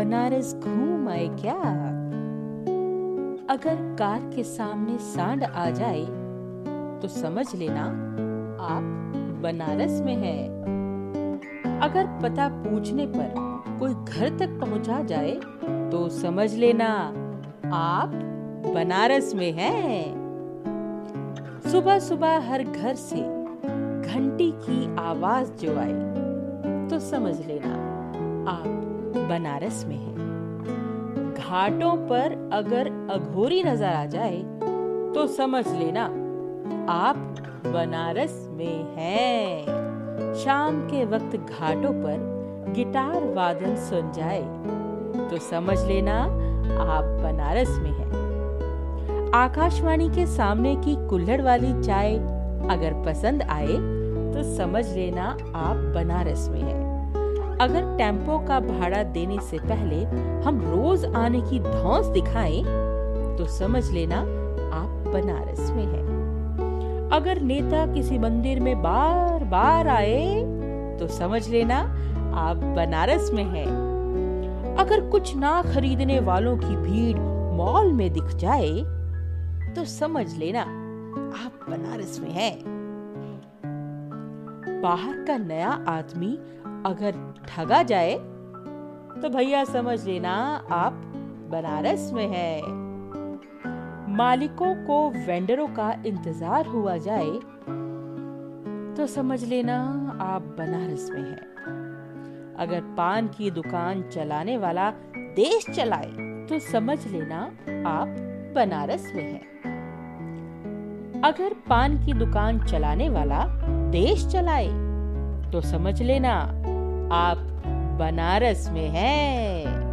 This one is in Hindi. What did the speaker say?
बनारस घूम आए क्या? अगर कार के सामने सांड आ जाए तो समझ लेना आप बनारस में है। अगर पता पूछने पर कोई घर तक पहुँचा जाए तो समझ लेना आप बनारस में हैं। सुबह सुबह हर घर से घंटी की आवाज़ जो आए तो समझ लेना आप बनारस में हैं। घाटों पर अगर अघोरी नज़र आ जाए तो समझ लेना, आप बनारस में हैं। शाम के वक्त घाटों पर गिटार वादन सुन जाए तो समझ लेना, आप बनारस में हैं। आकाशवाणी के सामने की कुल्हड़ वाली चाय अगर पसंद आए तो समझ लेना, आप बनारस में हैं। अगर टेंपो का भाड़ा देने से पहले हम रोज आने की धौस दिखाएँ तो समझ लेना आप बनारस में हैं। अगर नेता किसी मंदिर में बार बार आए तो समझ लेना आप बनारस में हैं। अगर कुछ ना खरीदने वालों की भीड़ मॉल में दिख जाए तो समझ लेना आप बनारस में हैं। बाहर का नया आदमी अगर ठगा जाए तो भैया समझ लेना आप बनारस में है। मालिकों को वेंडरों का इंतज़ार हुआ जाए तो समझ लेना आप बनारस में हैं। अगर पान की दुकान चलाने वाला देश चलाए तो समझ लेना आप बनारस में हैं। अगर पान की दुकान चलाने वाला देश चलाए तो समझ लेना आप बनारस में हैं।